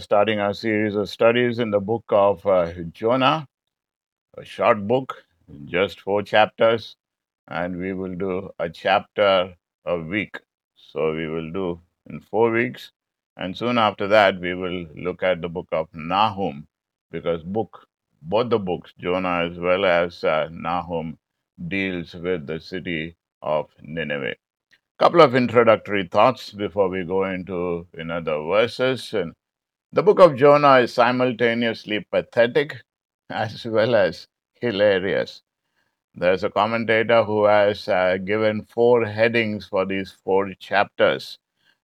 starting our series of studies in the book of uh, Jonah, a short book, just four chapters, and we will do a chapter a week. So we will do in four weeks, and soon after that we will look at the book of Nahum, because book both the books, Jonah as well as uh, Nahum, deals with the city of Nineveh. Couple of introductory thoughts before we go into know verses and the book of Jonah is simultaneously pathetic as well as hilarious. There's a commentator who has uh, given four headings for these four chapters.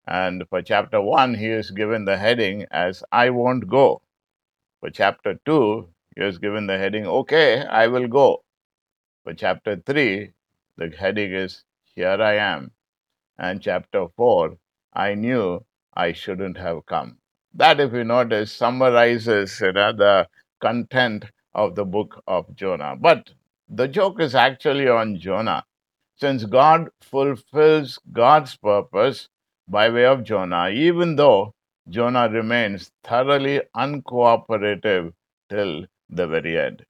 And for chapter one, he is given the heading as I won't go. For chapter two, he has given the heading Okay, I will go. For chapter three, the heading is Here I am. And chapter four, I knew I shouldn't have come. That, if you notice, summarizes you know, the content of the book of Jonah. But the joke is actually on Jonah. Since God fulfills God's purpose by way of Jonah, even though Jonah remains thoroughly uncooperative till the very end.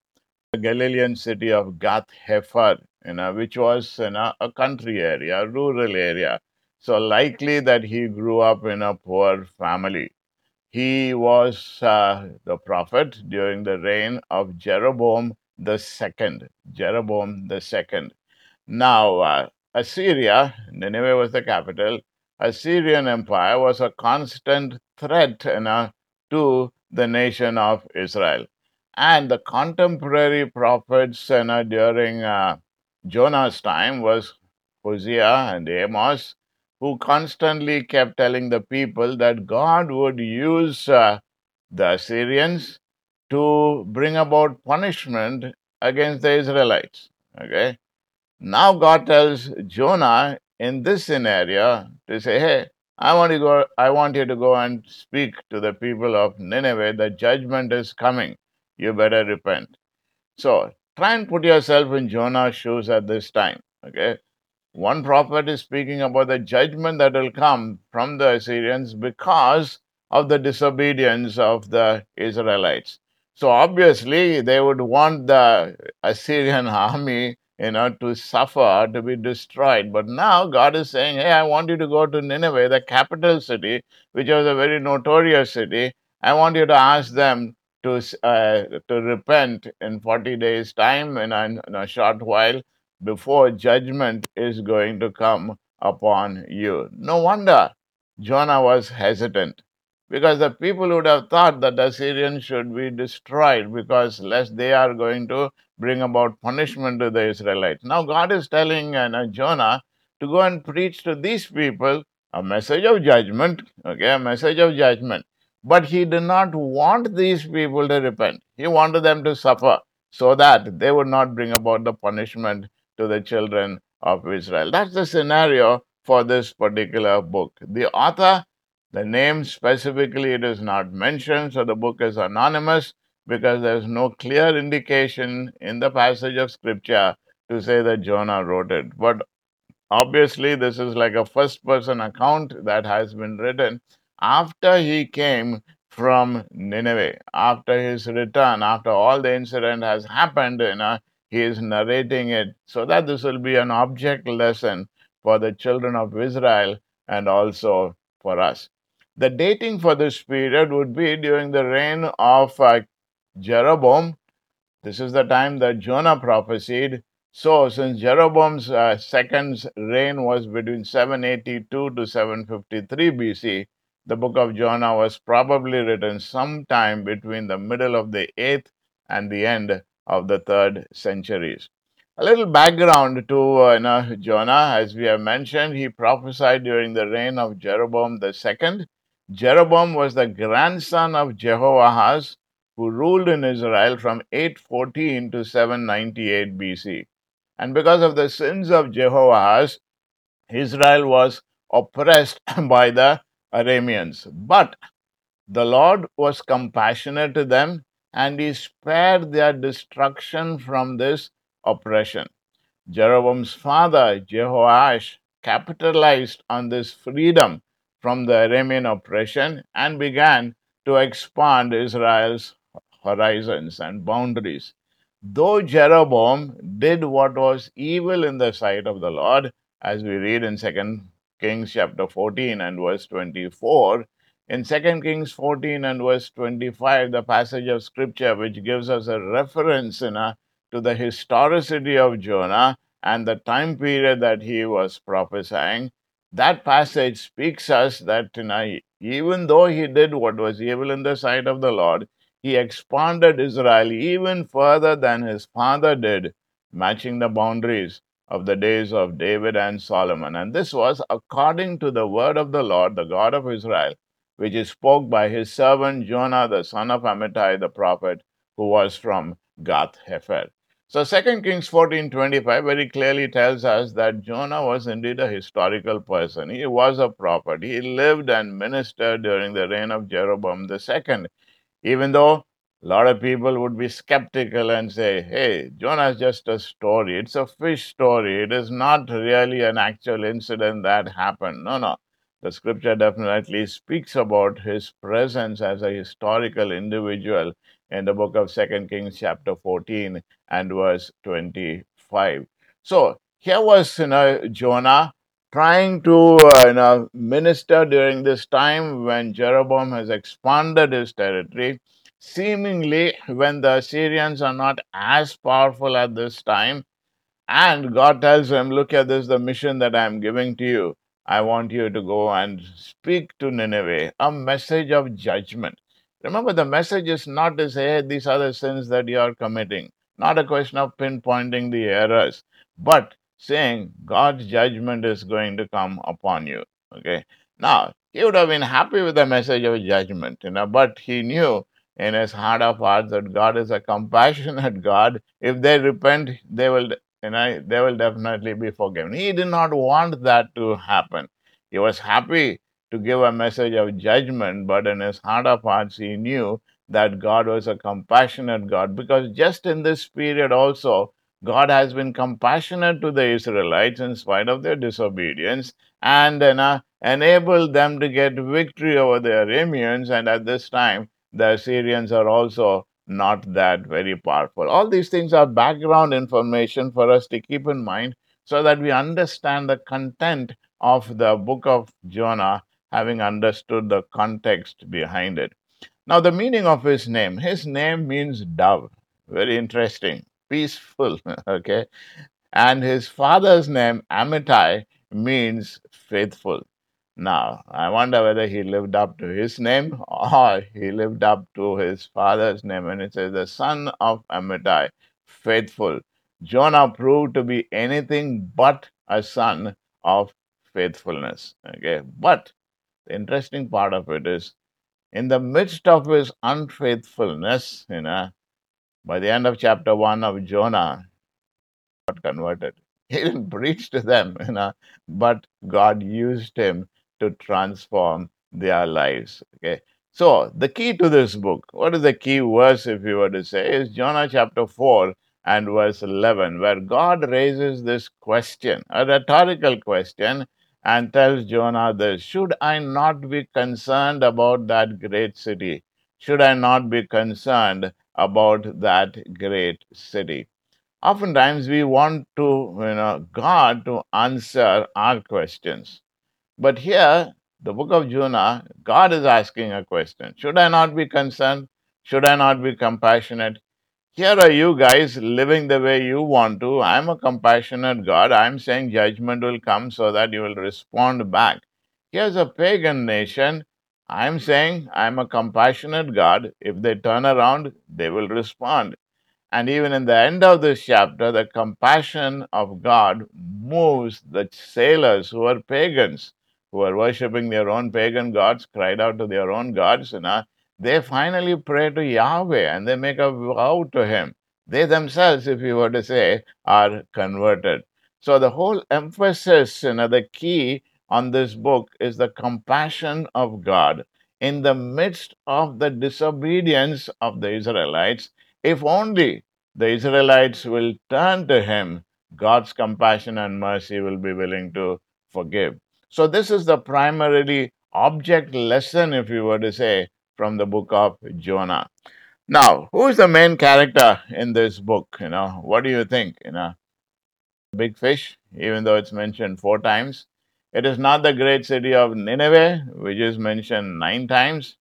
The Galilean city of Gath Hepher, you know, which was you know, a country area, a rural area. So likely that he grew up in a poor family. He was uh, the prophet during the reign of Jeroboam the second. Jeroboam the second. Now, uh, Assyria, Nineveh was the capital. Assyrian Empire was a constant threat you know, to the nation of Israel. And the contemporary prophets you during uh, Jonah's time was Hosea and Amos, who constantly kept telling the people that God would use uh, the Assyrians to bring about punishment against the Israelites. Okay. Now God tells Jonah in this scenario to say, Hey, I want to go I want you to go and speak to the people of Nineveh. The judgment is coming. You better repent. So try and put yourself in Jonah's shoes at this time. Okay. One prophet is speaking about the judgment that will come from the Assyrians because of the disobedience of the Israelites. So obviously they would want the Assyrian army, you know, to suffer, to be destroyed. But now God is saying, Hey, I want you to go to Nineveh, the capital city, which was a very notorious city. I want you to ask them to uh, to repent in 40 days time in a, in a short while before judgment is going to come upon you. No wonder Jonah was hesitant because the people would have thought that the Assyrians should be destroyed because lest they are going to bring about punishment to the Israelites. Now God is telling uh, Jonah to go and preach to these people a message of judgment, okay, a message of judgment. But he did not want these people to repent. He wanted them to suffer so that they would not bring about the punishment to the children of Israel. That's the scenario for this particular book. The author, the name specifically, it is not mentioned, so the book is anonymous because there's no clear indication in the passage of scripture to say that Jonah wrote it. But obviously, this is like a first person account that has been written after he came from Nineveh, after his return, after all the incident has happened, you know, he is narrating it so that this will be an object lesson for the children of Israel and also for us. The dating for this period would be during the reign of uh, Jeroboam. This is the time that Jonah prophesied. So, since Jeroboam's uh, second reign was between 782 to 753 BC, the book of Jonah was probably written sometime between the middle of the 8th and the end of the 3rd centuries. A little background to uh, you know, Jonah, as we have mentioned, he prophesied during the reign of Jeroboam II. Jeroboam was the grandson of Jehoahaz, who ruled in Israel from 814 to 798 BC. And because of the sins of Jehoahaz, Israel was oppressed by the Arameans. But the Lord was compassionate to them and he spared their destruction from this oppression. Jeroboam's father, Jehoash, capitalized on this freedom from the Aramean oppression and began to expand Israel's horizons and boundaries. Though Jeroboam did what was evil in the sight of the Lord, as we read in 2 Kings chapter 14 and verse 24, in 2 Kings 14 and verse 25, the passage of scripture which gives us a reference in a, to the historicity of Jonah and the time period that he was prophesying, that passage speaks us that you know, even though he did what was evil in the sight of the Lord, he expanded Israel even further than his father did, matching the boundaries of the days of David and Solomon. And this was according to the word of the Lord, the God of Israel, which is spoke by his servant Jonah, the son of Amittai, the prophet, who was from Gath Hepher. So 2 Kings 14:25 very clearly tells us that Jonah was indeed a historical person. He was a prophet. He lived and ministered during the reign of Jeroboam II. Even though a lot of people would be skeptical and say, hey, Jonah is just a story. It's a fish story. It is not really an actual incident that happened. No, no. The scripture definitely speaks about his presence as a historical individual in the book of Second Kings, chapter 14 and verse 25. So here was you know, Jonah trying to uh, you know, minister during this time when Jeroboam has expanded his territory. Seemingly, when the Assyrians are not as powerful at this time, and God tells him, Look at this, the mission that I'm giving to you. I want you to go and speak to Nineveh, a message of judgment. Remember, the message is not to say, hey, these are the sins that you are committing, not a question of pinpointing the errors, but saying God's judgment is going to come upon you. Okay. Now, he would have been happy with the message of judgment, you know, but he knew in his heart of hearts that God is a compassionate God. If they repent, they will, you know, they will definitely be forgiven. He did not want that to happen. He was happy to give a message of judgment, but in his heart of hearts, he knew that God was a compassionate God because just in this period also, God has been compassionate to the Israelites in spite of their disobedience and uh, enabled them to get victory over the Arameans. And at this time, the Assyrians are also not that very powerful. All these things are background information for us to keep in mind so that we understand the content of the book of Jonah having understood the context behind it. Now, the meaning of his name his name means dove. Very interesting. Peaceful. Okay. And his father's name, Amittai, means faithful. Now, I wonder whether he lived up to his name or he lived up to his father's name. And it says, the son of Amittai, faithful. Jonah proved to be anything but a son of faithfulness. Okay. But the interesting part of it is, in the midst of his unfaithfulness, you know, by the end of chapter one of Jonah, got converted. He didn't preach to them, you know, but God used him to transform their lives. Okay. So the key to this book, what is the key verse, if you were to say, is Jonah chapter 4 and verse 11, where God raises this question, a rhetorical question, and tells Jonah this Should I not be concerned about that great city? Should I not be concerned about that great city? Oftentimes we want to, you know, God to answer our questions. But here, the book of Jonah, God is asking a question Should I not be concerned? Should I not be compassionate? Here are you guys living the way you want to. I'm a compassionate God. I'm saying judgment will come so that you will respond back. Here's a pagan nation. I'm saying I'm a compassionate God. If they turn around, they will respond. And even in the end of this chapter, the compassion of God moves the sailors who are pagans, who are worshipping their own pagan gods, cried out to their own gods, and know, they finally pray to Yahweh and they make a vow to Him. They themselves, if you were to say, are converted. So the whole emphasis, you know, the key on this book is the compassion of God in the midst of the disobedience of the Israelites. If only the Israelites will turn to Him, God's compassion and mercy will be willing to forgive. So, this is the primarily object lesson, if you were to say, from the book of Jonah. Now, who is the main character in this book? You know, what do you think? You know, big fish, even though it's mentioned four times. It is not the great city of Nineveh, which is mentioned nine times.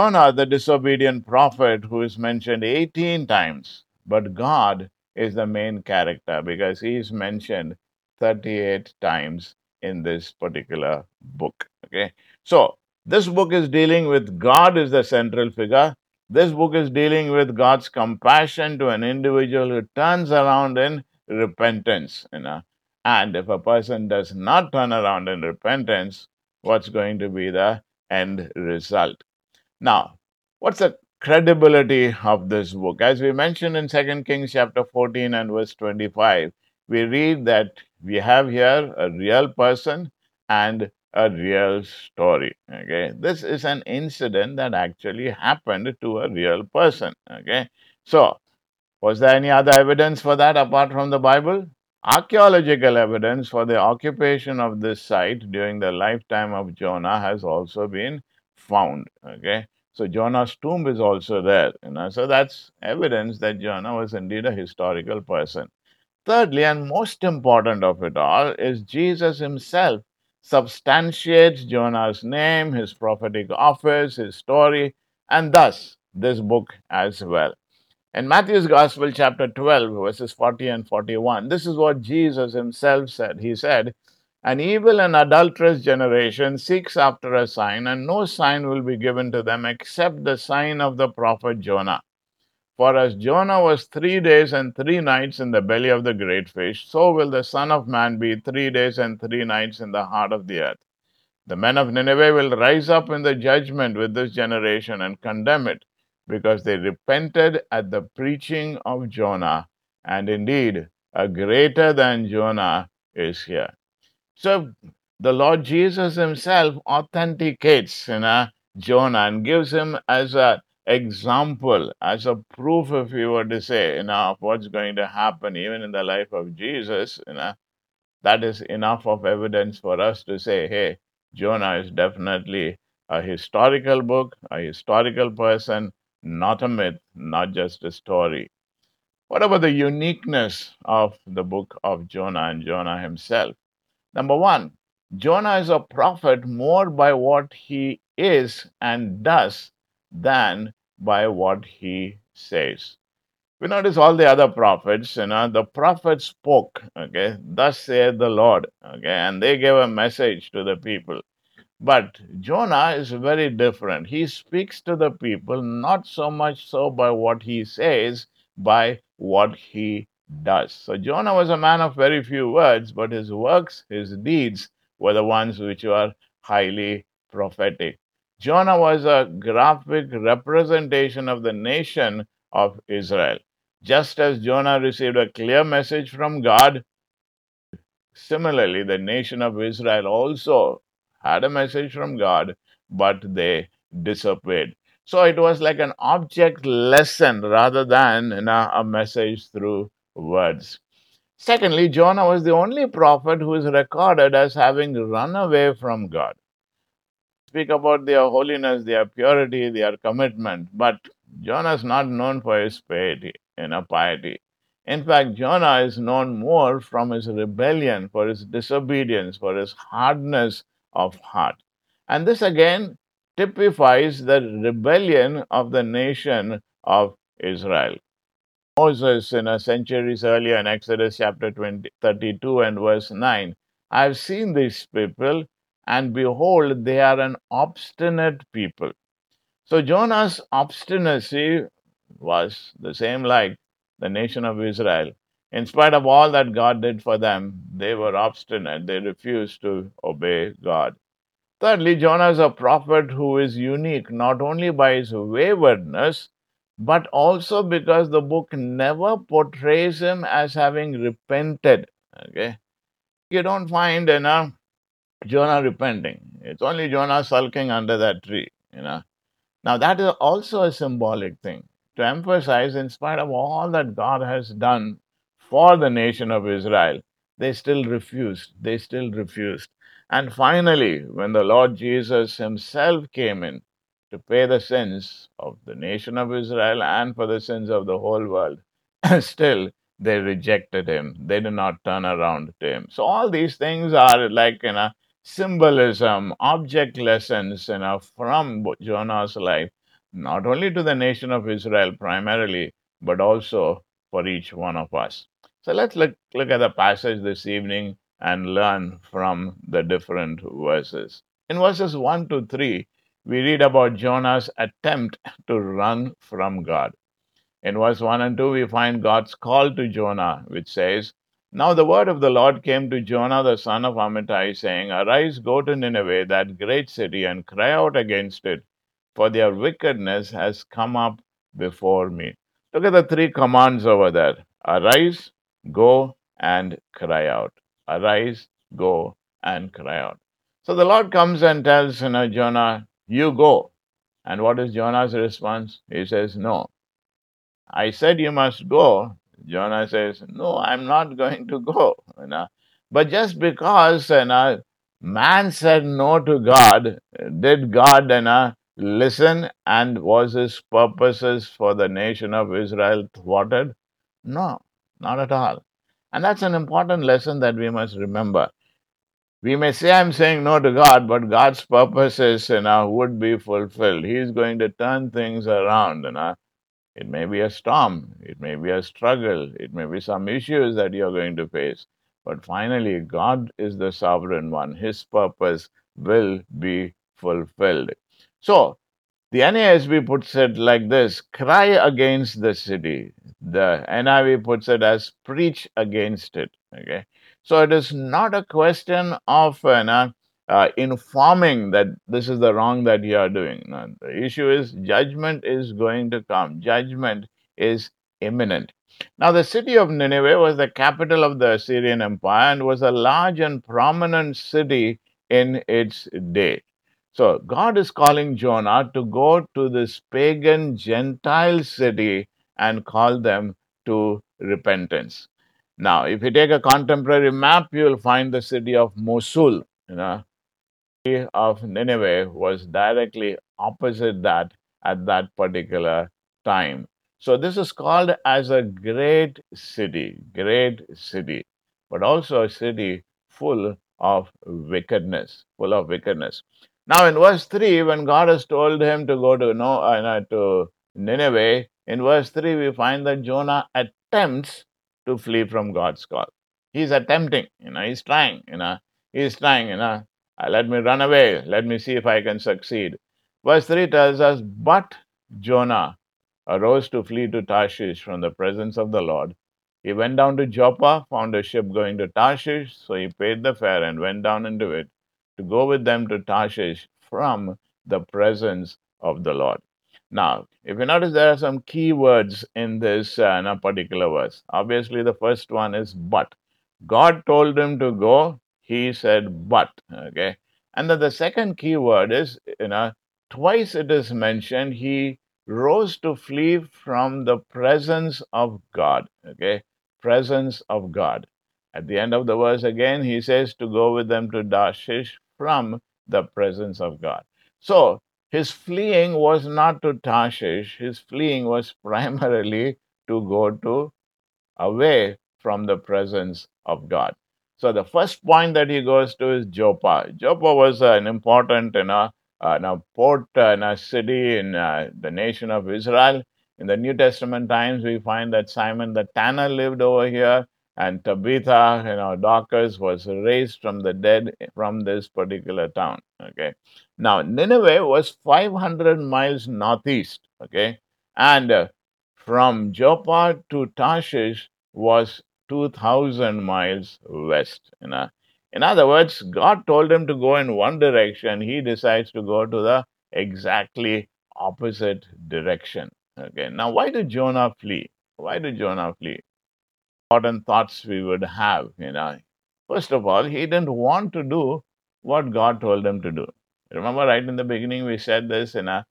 Jonah, the disobedient prophet, who is mentioned 18 times. But God is the main character because he is mentioned 38 times in this particular book. Okay. So this book is dealing with God is the central figure. This book is dealing with God's compassion to an individual who turns around in repentance. You know, and if a person does not turn around in repentance, what's going to be the end result? Now, what's the credibility of this book? As we mentioned in 2 Kings chapter 14 and verse 25, we read that we have here a real person and a real story. Okay, this is an incident that actually happened to a real person. Okay, so was there any other evidence for that apart from the Bible? Archaeological evidence for the occupation of this site during the lifetime of Jonah has also been found. Okay, so Jonah's tomb is also there. You know, so that's evidence that Jonah was indeed a historical person. Thirdly, and most important of it all, is Jesus himself substantiates Jonah's name, his prophetic office, his story, and thus this book as well. In Matthew's Gospel, chapter 12, verses 40 and 41, this is what Jesus himself said. He said, An evil and adulterous generation seeks after a sign, and no sign will be given to them except the sign of the prophet Jonah. For as Jonah was three days and three nights in the belly of the great fish, so will the Son of Man be three days and three nights in the heart of the earth. The men of Nineveh will rise up in the judgment with this generation and condemn it because they repented at the preaching of Jonah, and indeed, a greater than Jonah is here. So, the Lord Jesus Himself authenticates you know, Jonah and gives him as an example, as a proof, if you were to say, you know, of what's going to happen even in the life of Jesus. You know, that is enough of evidence for us to say, hey, Jonah is definitely a historical book, a historical person, not a myth, not just a story. What about the uniqueness of the book of Jonah and Jonah himself? Number one, Jonah is a prophet more by what he is and does than by what he says. We notice all the other prophets, you know, the prophets spoke, okay, thus saith the Lord, okay, and they gave a message to the people. But Jonah is very different. He speaks to the people not so much so by what he says, by what he does. So Jonah was a man of very few words, but his works, his deeds were the ones which were highly prophetic. Jonah was a graphic representation of the nation of Israel. Just as Jonah received a clear message from God, similarly, the nation of Israel also had a message from God, but they disobeyed. So it was like an object lesson rather than a message through words. Secondly, Jonah was the only prophet who is recorded as having run away from God. Speak about their holiness, their purity, their commitment, but Jonah is not known for his piety, you know, piety. In fact, Jonah is known more from his rebellion, for his disobedience, for his hardness of heart. And this again typifies the rebellion of the nation of Israel. Moses, in a centuries earlier in Exodus chapter 20, 32 and verse 9, I have seen these people, and behold, they are an obstinate people. So Jonah's obstinacy was the same like the nation of Israel. In spite of all that God did for them, they were obstinate. They refused to obey God. Thirdly, Jonah is a prophet who is unique not only by his waywardness, but also because the book never portrays him as having repented. Okay, you don't find know Jonah repenting. It's only Jonah sulking under that tree. You know, now that is also a symbolic thing to emphasize. In spite of all that God has done for the nation of Israel, they still refused. They still refused. And finally, when the Lord Jesus Himself came in to pay the sins of the nation of Israel and for the sins of the whole world. Still, they rejected him. They did not turn around to him. So all these things are like you know symbolism, object lessons, you know, from Jonah's life, not only to the nation of Israel primarily, but also for each one of us. So let's look, look at the passage this evening and learn from the different verses. In verses 1 to 3, we read about Jonah's attempt to run from God. In verse 1 and 2, we find God's call to Jonah, which says, Now the word of the Lord came to Jonah the son of Amittai, saying, Arise, go to Nineveh, that great city, and cry out against it, for their wickedness has come up before me. Look at the three commands over there arise, go, and cry out. Arise, go, and cry out. So the Lord comes and tells you know, Jonah, You go. And what is Jonah's response? He says, No. I said you must go. Jonah says, No, I'm not going to go. You know? But just because you know, man said no to God, did God you know, listen and was his purposes for the nation of Israel thwarted? No, not at all. And that's an important lesson that we must remember. We may say I'm saying no to God, but God's purposes you know, would be fulfilled. He's going to turn things around. You know? It may be a storm, it may be a struggle, it may be some issues that you're going to face. But finally, God is the sovereign one. His purpose will be fulfilled. So, the NASB puts it like this cry against the city. The NIV puts it as preach against it. Okay. So, it is not a question of uh, uh, informing that this is the wrong that you are doing. No, the issue is judgment is going to come, judgment is imminent. Now, the city of Nineveh was the capital of the Assyrian Empire and was a large and prominent city in its day. So, God is calling Jonah to go to this pagan Gentile city and call them to repentance. Now, if you take a contemporary map, you will find the city of Mosul, you know, of Nineveh was directly opposite that at that particular time. So this is called as a great city, great city, but also a city full of wickedness, full of wickedness. Now in verse 3, when God has told him to go to, no, uh, to Nineveh, in verse 3, we find that Jonah attempts to flee from God's call. He's attempting, you know, he's trying, you know, he's trying, you know, let me run away. Let me see if I can succeed. Verse 3 tells us, But Jonah arose to flee to Tarshish from the presence of the Lord. He went down to Joppa, found a ship going to Tarshish, so he paid the fare and went down into it to go with them to Tarshish from the presence of the Lord. Now, if you notice, there are some key words in this uh, in a particular verse. Obviously, the first one is but. God told him to go, he said but okay? And then the second key word is you know twice it is mentioned he rose to flee from the presence of god okay? Presence of god. At the end of the verse again he says to go with them to Tarshish from the presence of god. So his fleeing was not to Tarshish his fleeing was primarily to go to away from the presence of god so the first point that he goes to is Joppa. Joppa was uh, an important you know, uh, now port uh, in a city in uh, the nation of Israel. In the New Testament times, we find that Simon the Tanner lived over here, and Tabitha, you know, Dorcas was raised from the dead from this particular town. Okay, now Nineveh was 500 miles northeast. Okay, and uh, from Joppa to Tarshish was 2,000 miles west. You know? In other words, God told him to go in one direction. He decides to go to the exactly opposite direction. Okay. Now, why did Jonah flee? Why did Jonah flee? Important thoughts we would have, you know. First of all, he didn't want to do what God told him to do. Remember, right in the beginning, we said this, you know,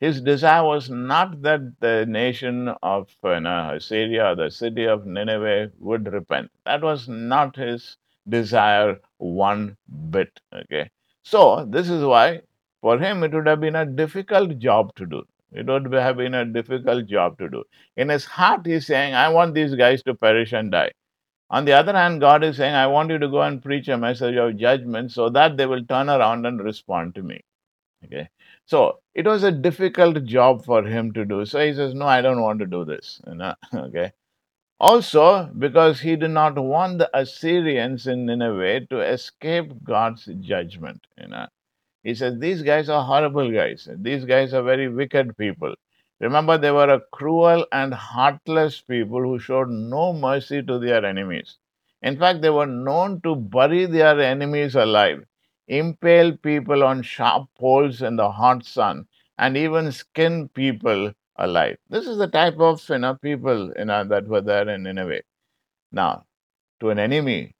his desire was not that the nation of uh, you know, the city of Nineveh, would repent. That was not his desire one bit. Okay. So this is why For him, it would have been a difficult job to do. It would have been a difficult job to do. In his heart, he's saying, I want these guys to perish and die. On the other hand, God is saying, I want you to go and preach a message of judgment so that they will turn around and respond to me. Okay. So it was a difficult job for him to do. So he says, No, I don't want to do this. You know? Okay. Also, because he did not want the Assyrians in Nineveh to escape God's judgment. You know. He says, These guys are horrible guys. These guys are very wicked people. Remember, they were a cruel and heartless people who showed no mercy to their enemies. In fact, they were known to bury their enemies alive, impale people on sharp poles in the hot sun, and even skin people alive. This is the type of you know, people you know, that were there in Nineveh. Now, to an enemy,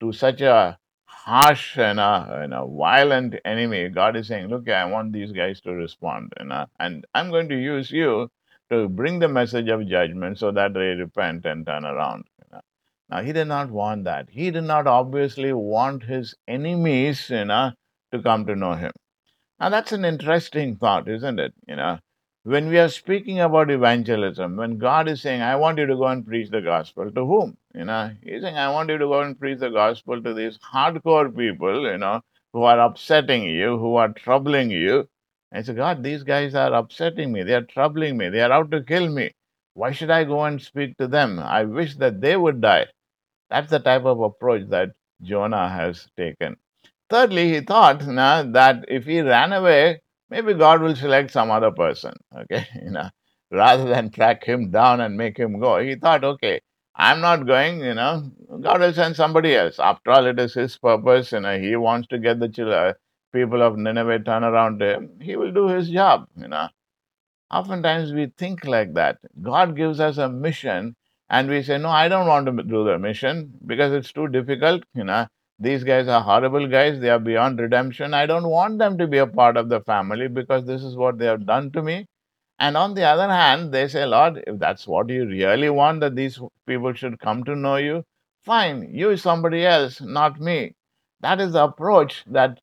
to such a harsh and a, and a violent enemy, God is saying, Look, I want these guys to respond, you know, and I'm going to use you to bring the message of judgment so that they repent and turn around. Now, he did not want that. He did not obviously want his enemies, you know, to come to know him. Now, that's an interesting thought, isn't it? You know, when we are speaking about evangelism, when God is saying, I want you to go and preach the gospel, to whom? You know, He's saying, I want you to go and preach the gospel to these hardcore people, you know, who are upsetting you, who are troubling you. And say, God, these guys are upsetting me. They are troubling me. They are out to kill me. Why should I go and speak to them? I wish that they would die. That's the type of approach that Jonah has taken. Thirdly, he thought now that if he ran away, maybe God will select some other person. Okay, you know, rather than track him down and make him go, he thought, okay, I'm not going. You know, God will send somebody else. After all, it is His purpose. You know, He wants to get the children, uh, people of Nineveh turn around to Him. He will do His job. You know, oftentimes we think like that. God gives us a mission, and we say, no, I don't want to do the mission because it's too difficult. You know, these guys are horrible guys. They are beyond redemption. I don't want them to be a part of the family because this is what they have done to me. And on the other hand, they say, Lord, if that's what you really want, that these people should come to know you, fine, use somebody else, not me. That is the approach that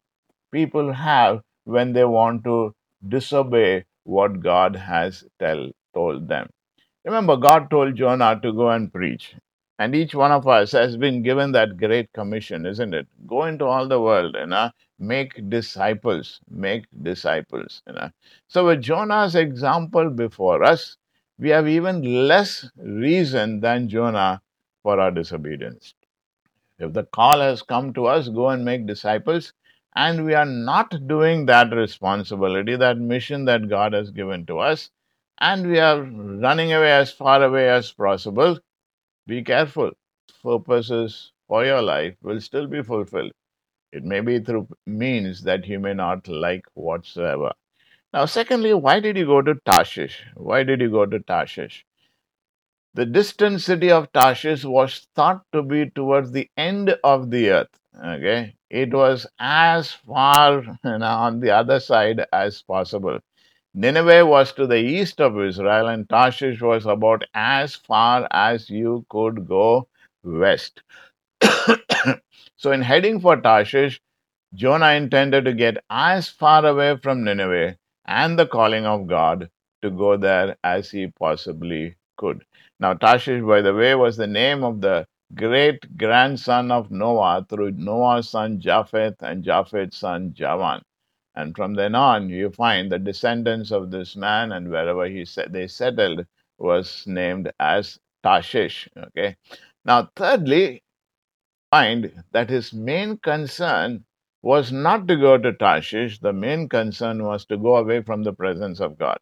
people have when they want to disobey what God has tell, told them. Remember, God told Jonah to go and preach. And each one of us has been given that great commission, isn't it? Go into all the world, you know, make disciples, make disciples, you know. So with Jonah's example before us, we have even less reason than Jonah for our disobedience. If the call has come to us, go and make disciples, and we are not doing that responsibility, that mission that God has given to us, and we are running away as far away as possible, be careful. Purposes for your life will still be fulfilled. It may be through means that you may not like whatsoever. Now, secondly, why did you go to Tarshish? Why did you go to Tarshish? The distant city of Tarshish was thought to be towards the end of the earth. Okay, it was as far you know, on the other side as possible. Nineveh was to the east of Israel, and Tarshish was about as far as you could go west. so, in heading for Tarshish, Jonah intended to get as far away from Nineveh and the calling of God to go there as he possibly could. Now, Tarshish, by the way, was the name of the great grandson of Noah through Noah's son Japheth and Japheth's son Javan. And from then on, you find the descendants of this man, and wherever he said they settled was named as Tarshish. Okay. Now, thirdly, find that his main concern was not to go to Tarshish. The main concern was to go away from the presence of God.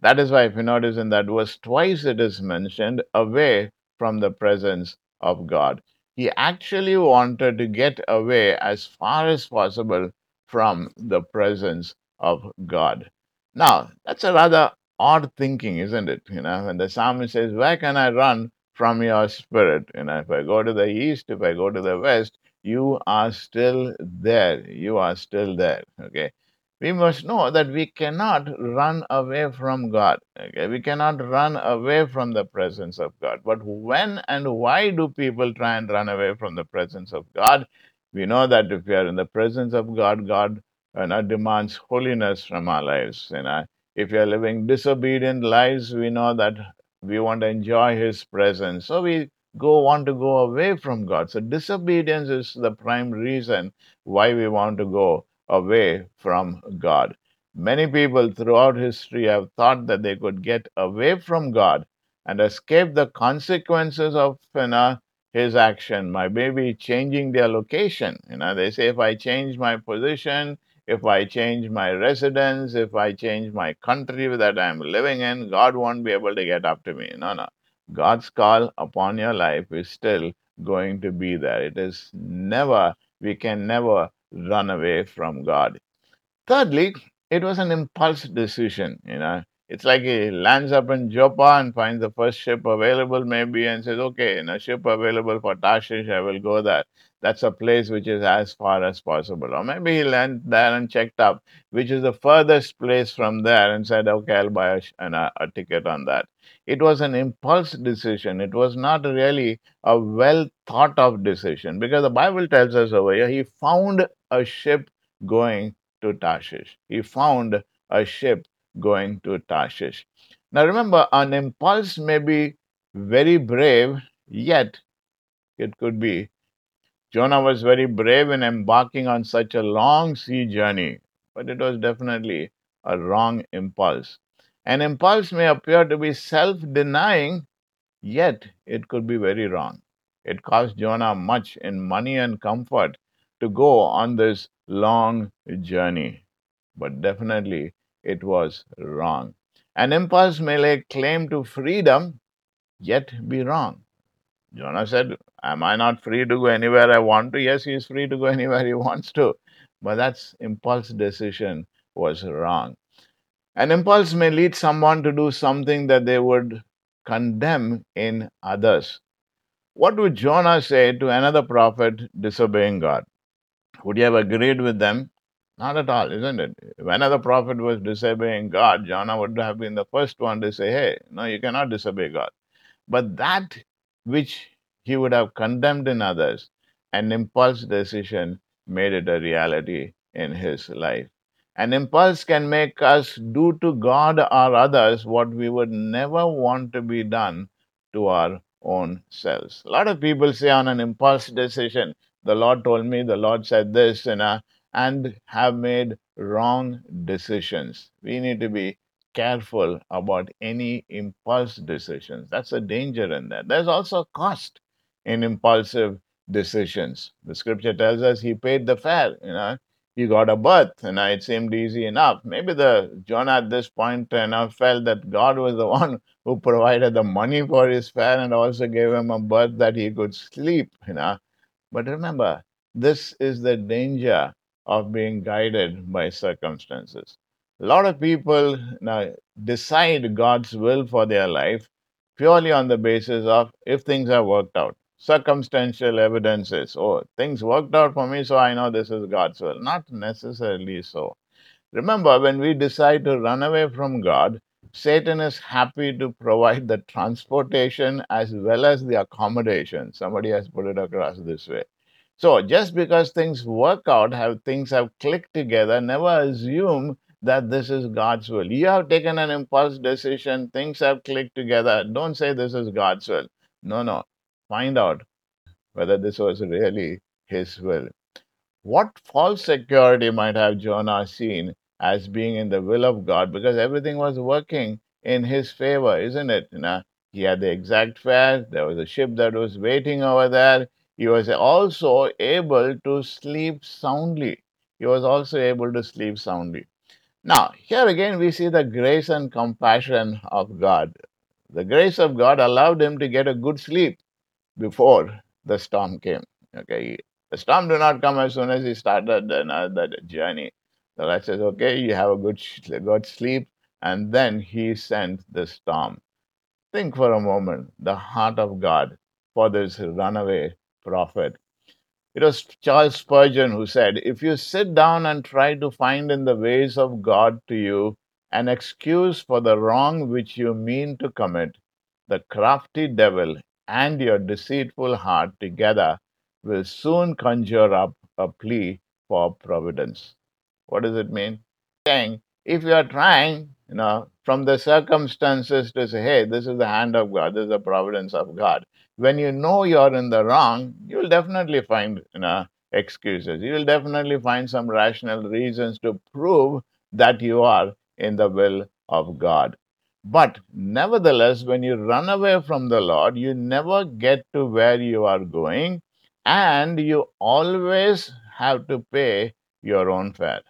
That is why, if you notice in that verse, twice it is mentioned away from the presence of God. He actually wanted to get away as far as possible from the presence of God. Now, that's a rather odd thinking, isn't it? You know, when the psalmist says, Where can I run from your spirit? You know, if I go to the east, if I go to the west, you are still there. You are still there. Okay. We must know that we cannot run away from God. Okay. We cannot run away from the presence of God. But when and why do people try and run away from the presence of God? We know that if we are in the presence of God, God uh, you know, demands holiness from our lives. You know, if we are living disobedient lives, we know that we want to enjoy His presence. So we go want to go away from God. So disobedience is the prime reason why we want to go away from God. Many people throughout history have thought that they could get away from God and escape the consequences of you know, His action by maybe changing their location. You know, they say if I change my position, if I change my residence, if I change my country that I'm living in, God won't be able to get up to me. No, no. God's call upon your life is still going to be there. It is never, we can never run away from God. Thirdly, it was an impulse decision. You know, it's like he lands up in Joppa and finds the first ship available, maybe, and says, "Okay, in a ship available for Tarshish, I will go there." That's a place which is as far as possible. Or maybe he landed there and checked up, which is the furthest place from there, and said, "Okay, I'll buy a, sh- an, a, a ticket on that." It was an impulse decision. It was not really a well thought of decision because the Bible tells us over here he found a ship going to Tarshish. He found a ship going to Tarshish. Now remember, an impulse may be very brave, yet it could be. Jonah was very brave in embarking on such a long sea journey, but it was definitely a wrong impulse. An impulse may appear to be self denying, yet it could be very wrong. It cost Jonah much in money and comfort to go on this long journey but definitely it was wrong. An impulse may lay claim to freedom, yet be wrong. Jonah said, Am I not free to go anywhere I want to? Yes, he is free to go anywhere he wants to. But that's impulse decision was wrong. An impulse may lead someone to do something that they would condemn in others. What would Jonah say to another prophet disobeying God? Would he have agreed with them? Not at all, isn't it? Whenever another prophet was disobeying God, Jonah would have been the first one to say, Hey, no, you cannot disobey God. But that which he would have condemned in others, an impulse decision made it a reality in his life. An impulse can make us do to God or others what we would never want to be done to our own selves. A lot of people say on an impulse decision, the Lord told me, the Lord said this, and, uh, and have made wrong decisions. We need to be careful about any impulse decisions. That's a danger in that. There's also cost in impulsive decisions. The scripture tells us he paid the fare, you know. He got a berth, and it seemed easy enough. Maybe the Jonah at this point you know, felt that God was the one who provided the money for his fare and also gave him a berth that he could sleep, you know. But remember, this is the danger of being guided by circumstances. A lot of people now decide God's will for their life purely on the basis of if things have worked out. Circumstantial evidences. Oh, things worked out for me, so I know this is God's will. Not necessarily so. Remember, when we decide to run away from God, Satan is happy to provide the transportation as well as the accommodation. Somebody has put it across this way. So just because things work out, have things have clicked together, never assume that this is God's will. You have taken an impulse decision, things have clicked together. Don't say this is God's will. No, no. Find out whether this was really his will. What false security might have Jonah seen as being in the will of God because everything was working in his favor, isn't it? You know, he had the exact fare, there was a ship that was waiting over there. He was also able to sleep soundly. He was also able to sleep soundly. Now, here again, we see the grace and compassion of God. The grace of God allowed him to get a good sleep before the storm came. Okay, the storm did not come as soon as he started the, the journey. The Lord says, "Okay, you have a good good sleep," and then He sent the storm. Think for a moment the heart of God for this runaway prophet. It was Charles Spurgeon who said, If you sit down and try to find in the ways of God to you an excuse for the wrong which you mean to commit, the crafty devil and your deceitful heart together will soon conjure up a plea for providence. What does it mean? Saying, if you are trying, you know, from the circumstances to say, hey, this is the hand of God, this is the providence of God. When you know you're in the wrong, you'll definitely find, you know, excuses. You'll definitely find some rational reasons to prove that you are in the will of God. But nevertheless, when you run away from the Lord, you never get to where you are going, and you always have to pay your own fare.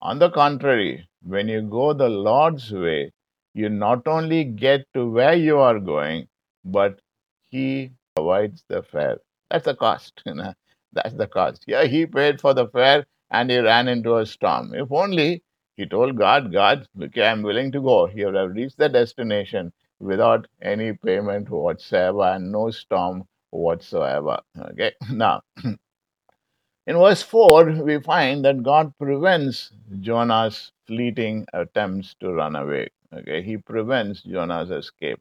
On the contrary, when you go the Lord's way, you not only get to where you are going, but He provides the fare. That's the cost. You know? That's the cost. Yeah, He paid for the fare and he ran into a storm. If only he told God, God, okay, I'm willing to go. He would have reached the destination without any payment whatsoever and no storm whatsoever. Okay, now in verse 4, we find that God prevents Jonah's fleeting attempts to run away. Okay, he prevents Jonah's escape.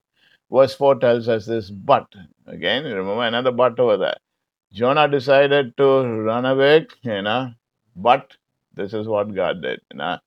Verse 4 tells us this, but again, remember another but over there. Jonah decided to run away, you know, but this is what God did. You know,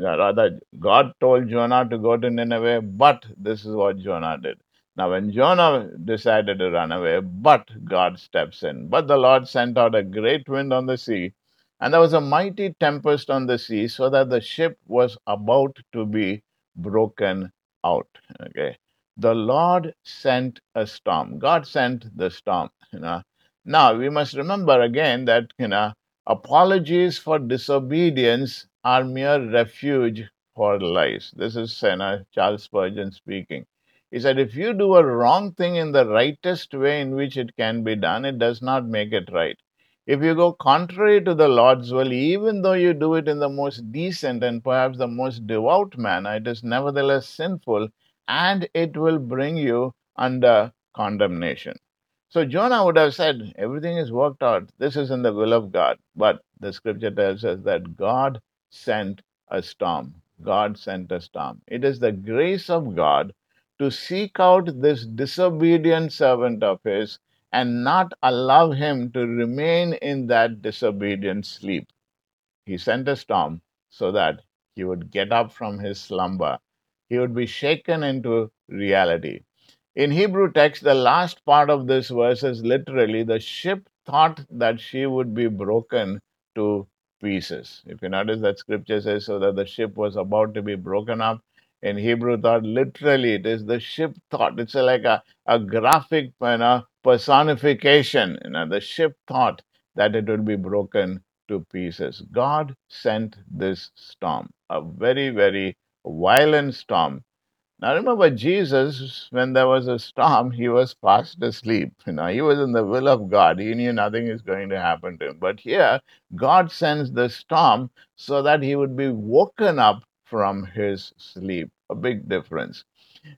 rather, God told Jonah to go to Nineveh, but this is what Jonah did. Now, when Jonah decided to run away, but God steps in. But the Lord sent out a great wind on the sea, and there was a mighty tempest on the sea, so that the ship was about to be broken out. Okay. The Lord sent a storm. God sent the storm. You know. Now we must remember again that you know apologies for disobedience are mere refuge for lies. This is you know, Charles Spurgeon speaking. He said, if you do a wrong thing in the rightest way in which it can be done, it does not make it right. If you go contrary to the Lord's will, even though you do it in the most decent and perhaps the most devout manner, it is nevertheless sinful and it will bring you under condemnation. So Jonah would have said, Everything is worked out. This is in the will of God. But the scripture tells us that God sent a storm. God sent a storm. It is the grace of God to seek out this disobedient servant of his and not allow him to remain in that disobedient sleep. He sent a storm so that he would get up from his slumber. He would be shaken into reality. In Hebrew text, the last part of this verse is literally the ship thought that she would be broken to pieces. If you notice that scripture says so that the ship was about to be broken up, in Hebrew thought, literally, it is the ship thought. It's like a, a graphic you know, personification. You know, the ship thought that it would be broken to pieces. God sent this storm, a very, very violent storm. Now remember, Jesus, when there was a storm, he was fast asleep. You know, he was in the will of God. He knew nothing is going to happen to him. But here, God sends the storm so that he would be woken up from his sleep. A big difference.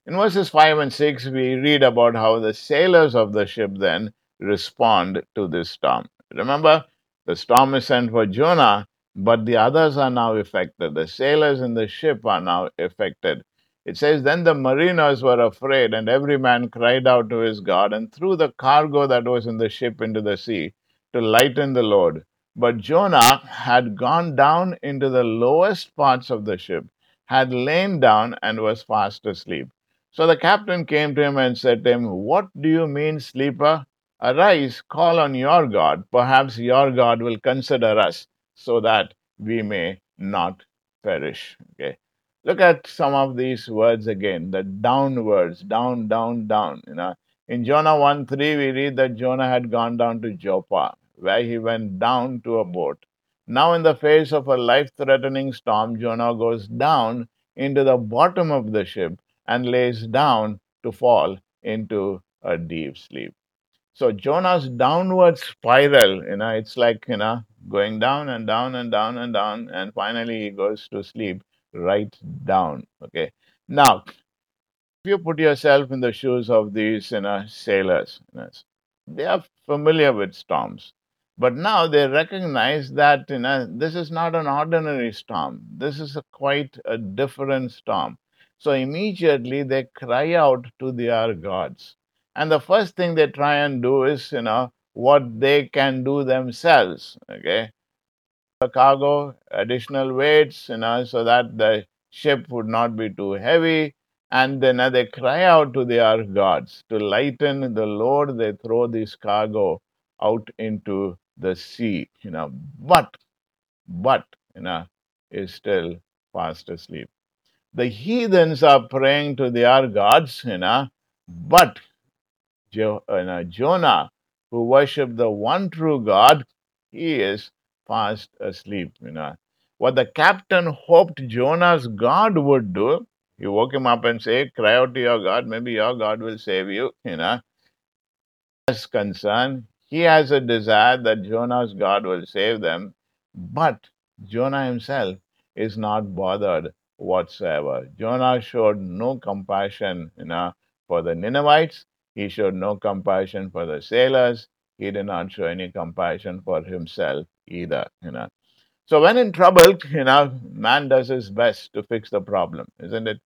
In verses 5 and 6, we read about how the sailors of the ship then respond to this storm. Remember, the storm is sent for Jonah, but the others are now affected. The sailors in the ship are now affected. It says, Then the mariners were afraid, and every man cried out to his God, and threw the cargo that was in the ship into the sea to lighten the load. But Jonah had gone down into the lowest parts of the ship, had lain down, and was fast asleep. So the captain came to him and said to him, What do you mean, sleeper? Arise, call on your God. Perhaps your God will consider us so that we may not perish. Okay. Look at some of these words again, the down words, down, down, down. You know, in Jonah 1 3, we read that Jonah had gone down to Joppa where he went down to a boat. Now, in the face of a life threatening storm, Jonah goes down into the bottom of the ship and lays down to fall into a deep sleep. So, Jonah's downward spiral, you know, it's like, you know, going down and down and down and down, and finally he goes to sleep right down. Okay. Now, if you put yourself in the shoes of these, you know, sailors, you know, they are familiar with storms. But now they recognize that you know, this is not an ordinary storm. This is a quite a different storm. So immediately they cry out to their gods. And the first thing they try and do is, you know, what they can do themselves. Okay. the cargo, additional weights, you know, so that the ship would not be too heavy. And then uh, they cry out to their gods to lighten the load. They throw this cargo out into the sea, you know. But, but, you know, is still fast asleep. The heathens are praying to their gods, you know, but Uh, Jonah, who worshiped the one true God, he is fast asleep. You know what the captain hoped Jonah's God would do. He woke him up and say, "Cry out to your God. Maybe your God will save you." You know, as concerned, he has a desire that Jonah's God will save them, but Jonah himself is not bothered whatsoever. Jonah showed no compassion, you know, for the Ninevites. He showed no compassion for the sailors. He did not show any compassion for himself either, you know. So when in trouble, you know, man does his best to fix the problem, isn't it?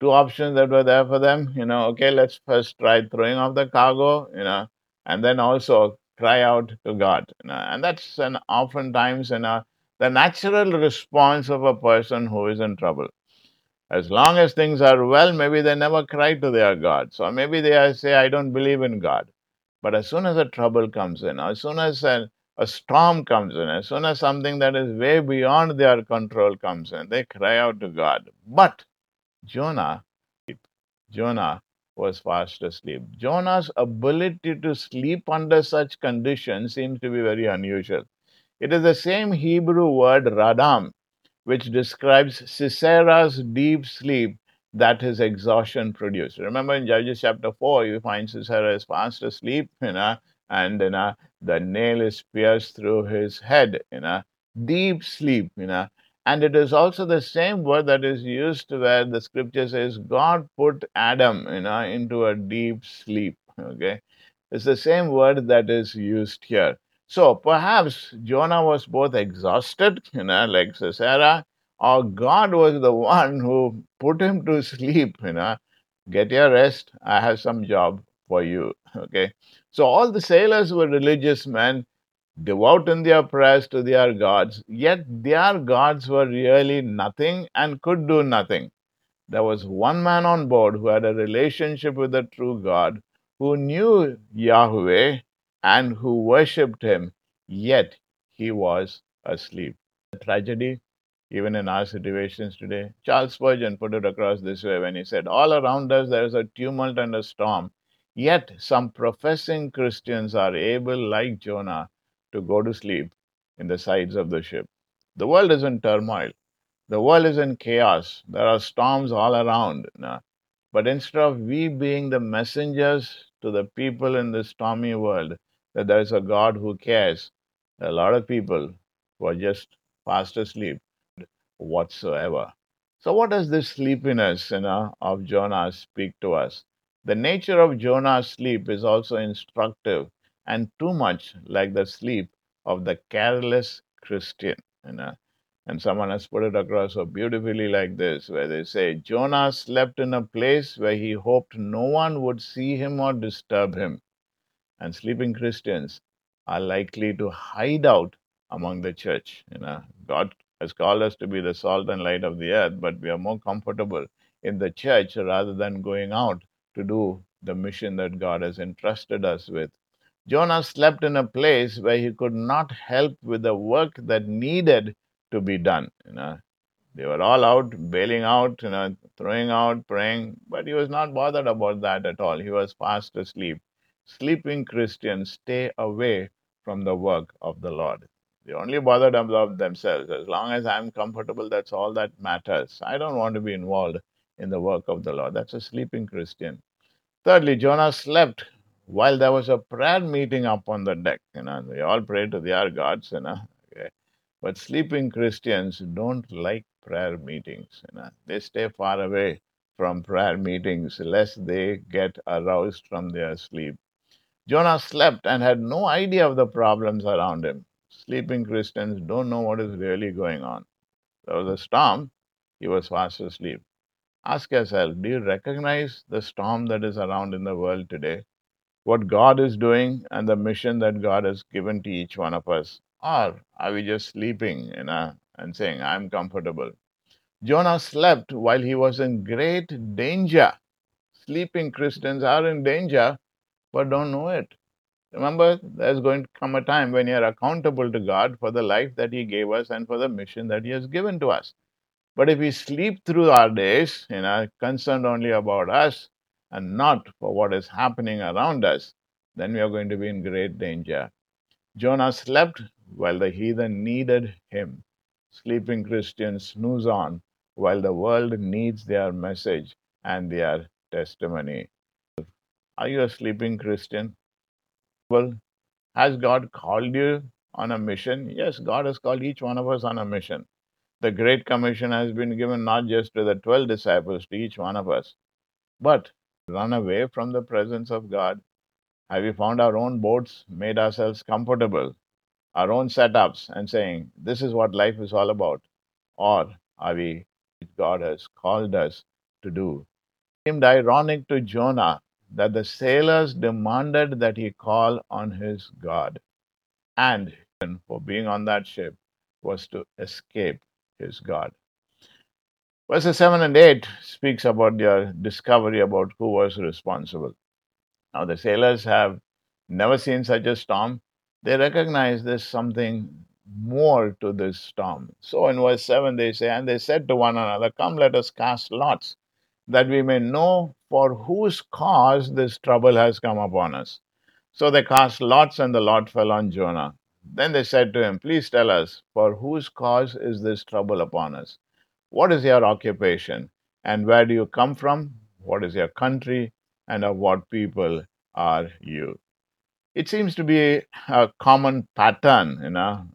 two options that were there for them. You know, okay, let's first try throwing off the cargo, you know, and then also cry out to God. You know, and that's an oftentimes you know the natural response of a person who is in trouble. As long as things are well, maybe they never cry to their God. So maybe they say, I don't believe in God. But as soon as a trouble comes in, as soon as a, a storm comes in, as soon as something that is way beyond their control comes in, they cry out to God. But Jonah, Jonah was fast asleep. Jonah's ability to sleep under such conditions seems to be very unusual. It is the same Hebrew word radam, which describes Sisera's deep sleep that his exhaustion produced. Remember in Judges chapter 4, you find Sisera is fast asleep, you know, and you know, the nail is pierced through his head, you know, deep sleep, you know. And it is also the same word that is used where the scripture says God put Adam, you know, into a deep sleep. Okay. It's the same word that is used here. So perhaps Jonah was both exhausted, you know, like Sisera, or God was the one who put him to sleep, you know. Get your rest. I have some job for you. Okay. So all the sailors were religious men devout in their prayers to their gods, yet their gods were really nothing and could do nothing. There was one man on board who had a relationship with the true God, who knew Yahweh and who worshipped him, yet he was asleep. The tragedy, even in our situations today, Charles Spurgeon put it across this way when he said, All around us there is a tumult and a storm, yet some professing Christians are able, like Jonah, to go to sleep in the sides of the ship. The world is in turmoil. The world is in chaos. There are storms all around. But instead of we being the messengers to the people in this stormy world, that there is a God who cares, a lot of people who are just fast asleep whatsoever. So, what does this sleepiness you know, of Jonah speak to us? The nature of Jonah's sleep is also instructive and too much like the sleep of the careless Christian. You know? And someone has put it across so beautifully like this, where they say, Jonah slept in a place where he hoped no one would see him or disturb him. And sleeping Christians are likely to hide out among the church. You know, God has called us to be the salt and light of the earth, but we are more comfortable in the church rather than going out to do the mission that God has entrusted us with. Jonah slept in a place where he could not help with the work that needed to be done. You know, they were all out, bailing out, you know, throwing out, praying, but he was not bothered about that at all. He was fast asleep. Sleeping Christians stay away from the work of the Lord. They only bother about themselves. As long as I'm comfortable, that's all that matters. I don't want to be involved in the work of the Lord. That's a sleeping Christian. Thirdly, Jonah slept while there was a prayer meeting up on the deck. You know, we all pray to their gods, you know. Okay. But sleeping Christians don't like prayer meetings. You know, they stay far away from prayer meetings lest they get aroused from their sleep. Jonah slept and had no idea of the problems around him. Sleeping Christians don't know what is really going on. There was a storm, he was fast asleep. Ask yourself do you recognize the storm that is around in the world today? What God is doing and the mission that God has given to each one of us? Or are we just sleeping, and saying, I'm comfortable? Jonah slept while he was in great danger. Sleeping Christians are in danger, but don't know it. Remember, there's going to come a time when you're accountable to God for the life that He gave us and for the mission that He has given to us. But if we sleep through our days, you know, concerned only about us and not for what is happening around us, then we are going to be in great danger. Jonah slept while the heathen needed him. Sleeping Christians snooze on while the world needs their message and their testimony. Are you a sleeping Christian? Well, has God called you on a mission? Yes, God has called each one of us on a mission. The Great Commission has been given not just to the 12 disciples, to each one of us. But run away from the presence of God. Have we found our own boats, made ourselves comfortable, our own setups, and saying, This is what life is all about? Or are we, God has called us to do? It seemed ironic to Jonah that the sailors demanded that he call on his God. And for being on that ship was to escape his God. Verses 7 and 8 speaks about their discovery about who was responsible. Now, the sailors have never seen such a storm. They recognize there's something more to this storm. So, in verse 7, they say, And they said to one another, Come, let us cast lots, that we may know for whose cause this trouble has come upon us. So they cast lots, and the lot fell on Jonah. Then they said to him, Please tell us, for whose cause is this trouble upon us? What is your occupation? And where do you come from? What is your country? And of what people are you? It seems to be a common pattern, you know,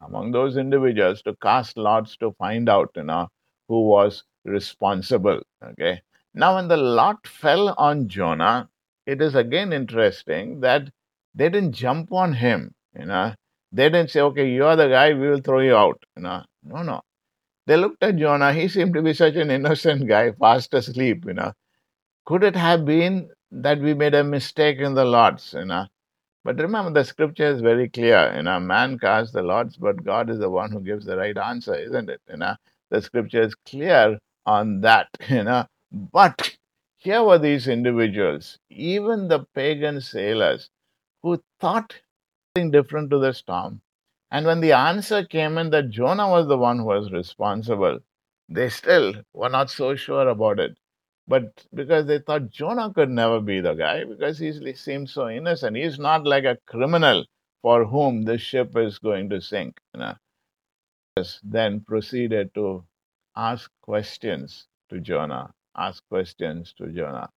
among those individuals to cast lots to find out, you know, who was responsible. Okay. Now, when the lot fell on Jonah, it is again interesting that they didn't jump on him, you know. They didn't say, okay, you're the guy, we will throw you out. You know. No, no. They looked at Jonah. He seemed to be such an innocent guy, fast asleep, you know. Could it have been that we made a mistake in the lots, you know? But remember, the scripture is very clear. You know, man casts the lots, but God is the one who gives the right answer, isn't it? You know, the scripture is clear on that. You know, but here were these individuals, even the pagan sailors, who thought something different to the storm. And when the answer came in that Jonah was the one who was responsible, they still were not so sure about it. But because they thought Jonah could never be the guy, because he seems so innocent. He's not like a criminal for whom the ship is going to sink. You know. Then proceeded to ask questions to Jonah. Ask questions to Jonah.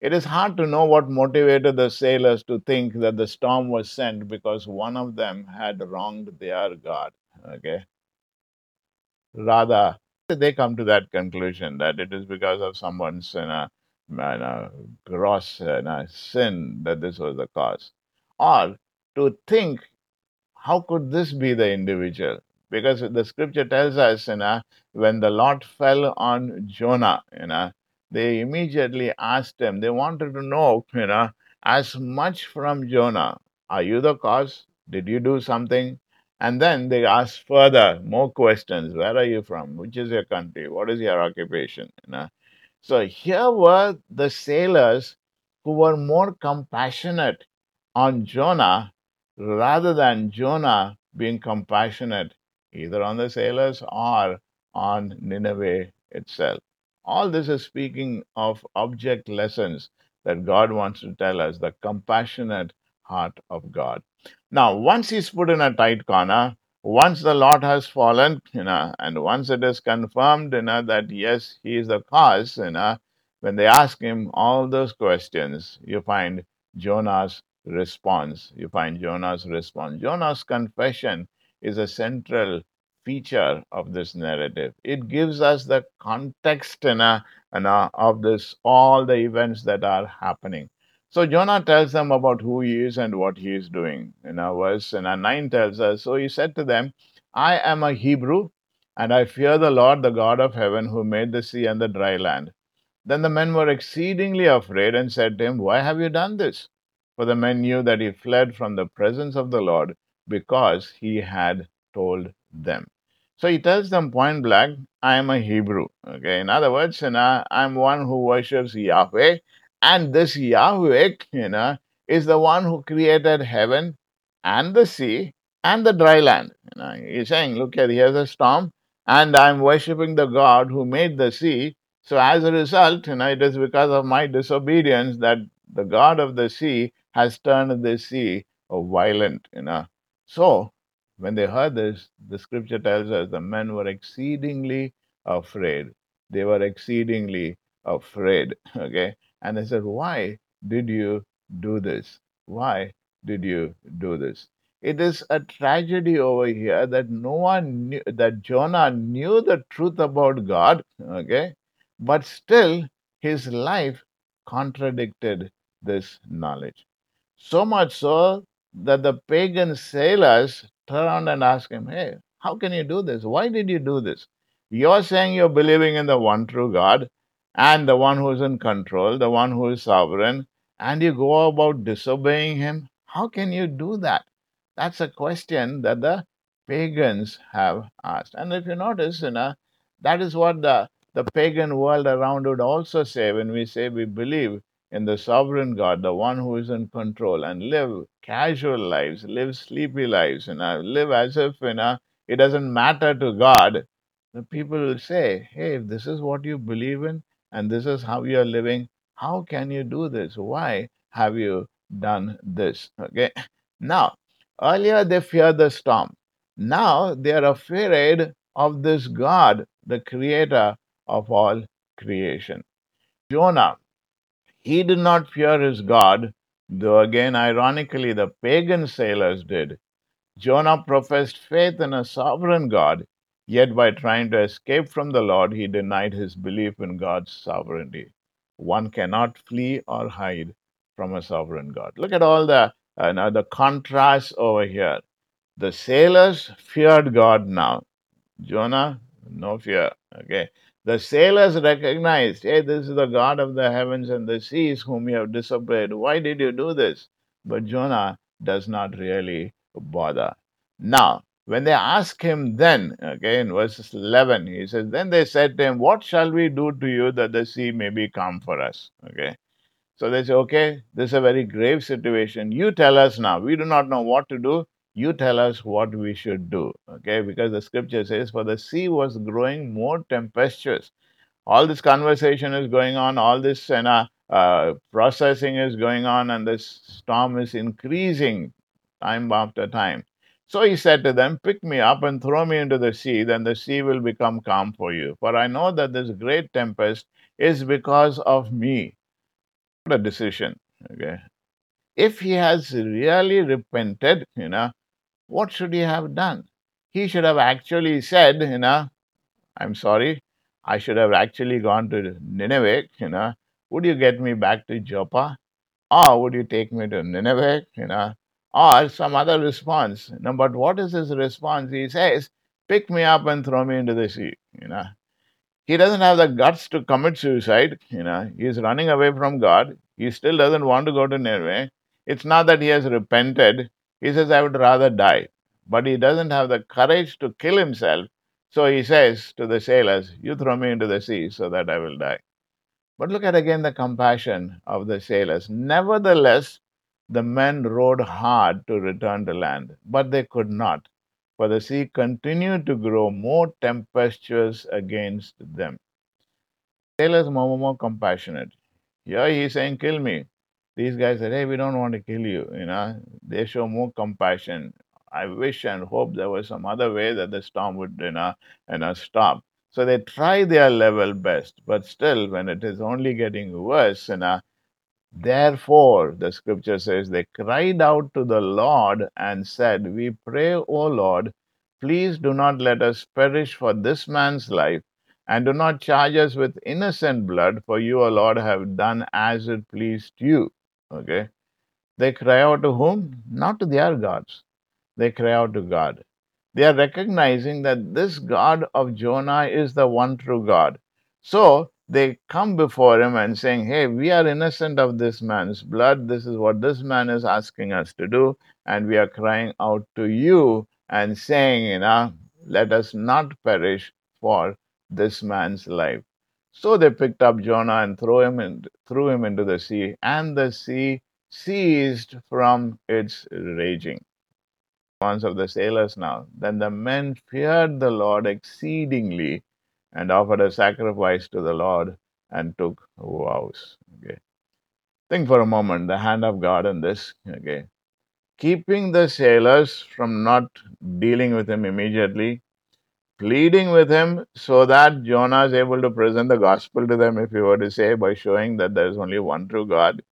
It is hard to know what motivated the sailors to think that the storm was sent because one of them had wronged their God. Okay. Rather, they come to that conclusion that it is because of someone's you know, you uh, know, gross you know, sin that this was the cause. Or to think, how could this be the individual? Because the scripture tells us, you know, when the lot fell on Jonah, you know, they immediately asked him, they wanted to know, you know, as much from Jonah. Are you the cause? Did you do something? And then they asked further, more questions. Where are you from? Which is your country? What is your occupation? You know? So here were the sailors who were more compassionate on Jonah rather than Jonah being compassionate either on the sailors or on Nineveh itself. All this is speaking of object lessons that God wants to tell us the compassionate heart of God. Now, once he's put in a tight corner, once the lot has fallen, you know, and once it is confirmed, you know, that yes, he is the cause, you know, when they ask him all those questions, you find Jonah's response. You find Jonah's response. Jonah's confession is a central feature of this narrative. It gives us the context you know, you know, of this all the events that are happening. So Jonah tells them about who he is and what he is doing. In our verse in our 9 tells us, So he said to them, I am a Hebrew, and I fear the Lord, the God of heaven, who made the sea and the dry land. Then the men were exceedingly afraid and said to him, Why have you done this? For the men knew that he fled from the presence of the Lord because he had told them. So he tells them point blank, I am a Hebrew. Okay. In other words, you know, I'm one who worships Yahweh. And this Yahweh, you know, is the one who created heaven and the sea and the dry land. You know, he's saying, look here, here's a storm, and I'm worshiping the God who made the sea. So as a result, you know, it is because of my disobedience that the God of the sea has turned the sea violent, you know. So when they heard this, the scripture tells us the men were exceedingly afraid. They were exceedingly afraid. Okay. And they said, Why did you do this? Why did you do this? It is a tragedy over here that no one knew that Jonah knew the truth about God, okay, but still his life contradicted this knowledge. So much so that the pagan sailors turn around and ask him, Hey, how can you do this? Why did you do this? You're saying you're believing in the one true God and the one who's in control, the one who is sovereign, and you go about disobeying him. How can you do that? That's a question that the pagans have asked. And if you notice, you know, that is what the, the pagan world around would also say when we say we believe in the sovereign God, the one who is in control, and live casual lives, live sleepy lives, you know, live as if you know it doesn't matter to God. The people will say, Hey, if this is what you believe in and this is how you are living, how can you do this? Why have you done this? Okay. Now, earlier they feared the storm. Now they are afraid of this God, the creator of all creation. Jonah, he did not fear his God, though again, ironically, the pagan sailors did. Jonah professed faith in a sovereign God, yet by trying to escape from the Lord, he denied his belief in God's sovereignty. One cannot flee or hide from a sovereign God. Look at all the uh, now the contrasts over here. The sailors feared God now. Jonah, no fear. Okay. The sailors recognized, hey, this is the God of the heavens and the seas whom you have disobeyed. Why did you do this? But Jonah does not really bother. Now, when they ask him then, okay, in verses 11, he says, Then they said to him, What shall we do to you that the sea may be calm for us? Okay. So they say, Okay, this is a very grave situation. You tell us now. We do not know what to do you tell us what we should do. Okay, because the scripture says, For the sea was growing more tempestuous. All this conversation is going on, all this you know, uh, processing is going on, and this storm is increasing time after time. So he said to them, Pick me up and throw me into the sea, then the sea will become calm for you. For I know that this great tempest is because of me. What a decision. Okay. If he has really repented, you know, what should he have done? He should have actually said, you know, I'm sorry, I should have actually gone to Nineveh, you know, would you get me back to Joppa? Or would you take me to Nineveh, you know, or some other response? You know, but what is his response? He says, pick me up and throw me into the sea, you know. He doesn't have the guts to commit suicide, you know, he's running away from God. He still doesn't want to go to Nineveh. It's not that he has repented. He says, I would rather die. But he doesn't have the courage to kill himself. So he says to the sailors, You throw me into the sea so that I will die. But look at again the compassion of the sailors. Nevertheless, the men rowed hard to return to land, but they could not, for the sea continued to grow more tempestuous against them. Sailors more, and more compassionate. Here he's saying, Kill me these guys said, Hey, we don't want to kill you. You know, they show more compassion. I wish and hope there was some other way that the storm would, you know, you know, stop. So they try their level best, but still, when it is only getting worse, you know, therefore, the scripture says, they cried out to the Lord and said, We pray, O Lord, please do not let us perish for this man's life, and do not charge us with innocent blood, for you, O Lord, have done as it pleased you. Okay. They cry out to whom? Not to their gods. They cry out to God. They are recognizing that this God of Jonah is the one true God. So they come before him and saying, Hey, we are innocent of this man's blood. This is what this man is asking us to do. And we are crying out to you and saying, you know, let us not perish for this man's life. So they picked up Jonah and threw him in, threw him into the sea, and the sea ceased from its raging. Response of the sailors now. Then the men feared the Lord exceedingly and offered a sacrifice to the Lord and took vows. Okay. Think for a moment the hand of God in this. Okay. Keeping the sailors from not dealing with him immediately, pleading with him so that Jonah is able to present the gospel to them, if you were to say, by showing that there is only one true God.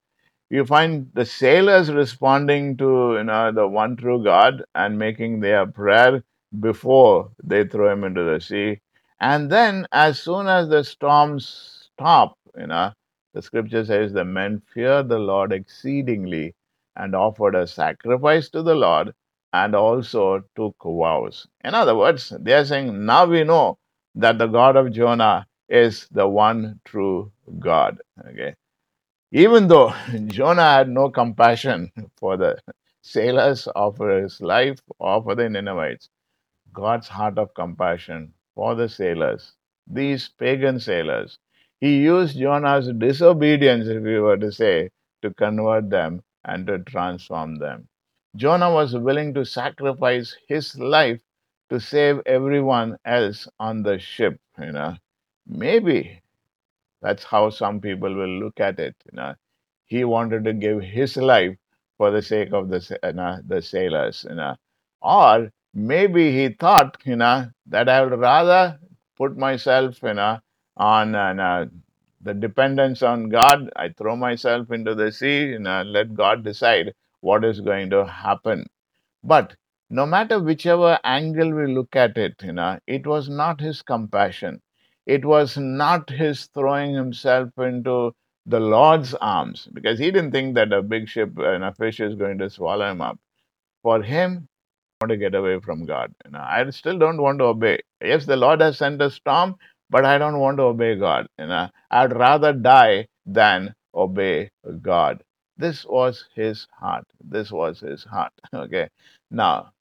You find the sailors responding to you know the one true God and making their prayer before they throw him into the sea. And then as soon as the storms stop, you know, the scripture says the men feared the Lord exceedingly and offered a sacrifice to the Lord and also took vows. In other words, they are saying, now we know that the God of Jonah is the one true God. Okay. Even though Jonah had no compassion for the sailors or for his life or for the Ninevites, God's heart of compassion for the sailors, these pagan sailors, he used Jonah's disobedience, if we were to say, to convert them and to transform them. Jonah was willing to sacrifice his life to save everyone else on the ship, you know. Maybe that's how some people will look at it, you know. He wanted to give his life for the sake of the, you know, the sailors, you know. Or maybe he thought, you know, that I would rather put myself, you know, on uh, uh, the dependence on God. I throw myself into the sea, you know, let God decide what is going to happen. But no matter whichever angle we look at it, you know, it was not his compassion. It was not his throwing himself into the Lord's arms because he didn't think that a big ship and a fish is going to swallow him up. For him, want to get away from God. You know, I still don't want to obey. Yes, the Lord has sent a storm, but I don't want to obey God. You know, I'd rather die than obey God. This was his heart. This was his heart. Okay. Now,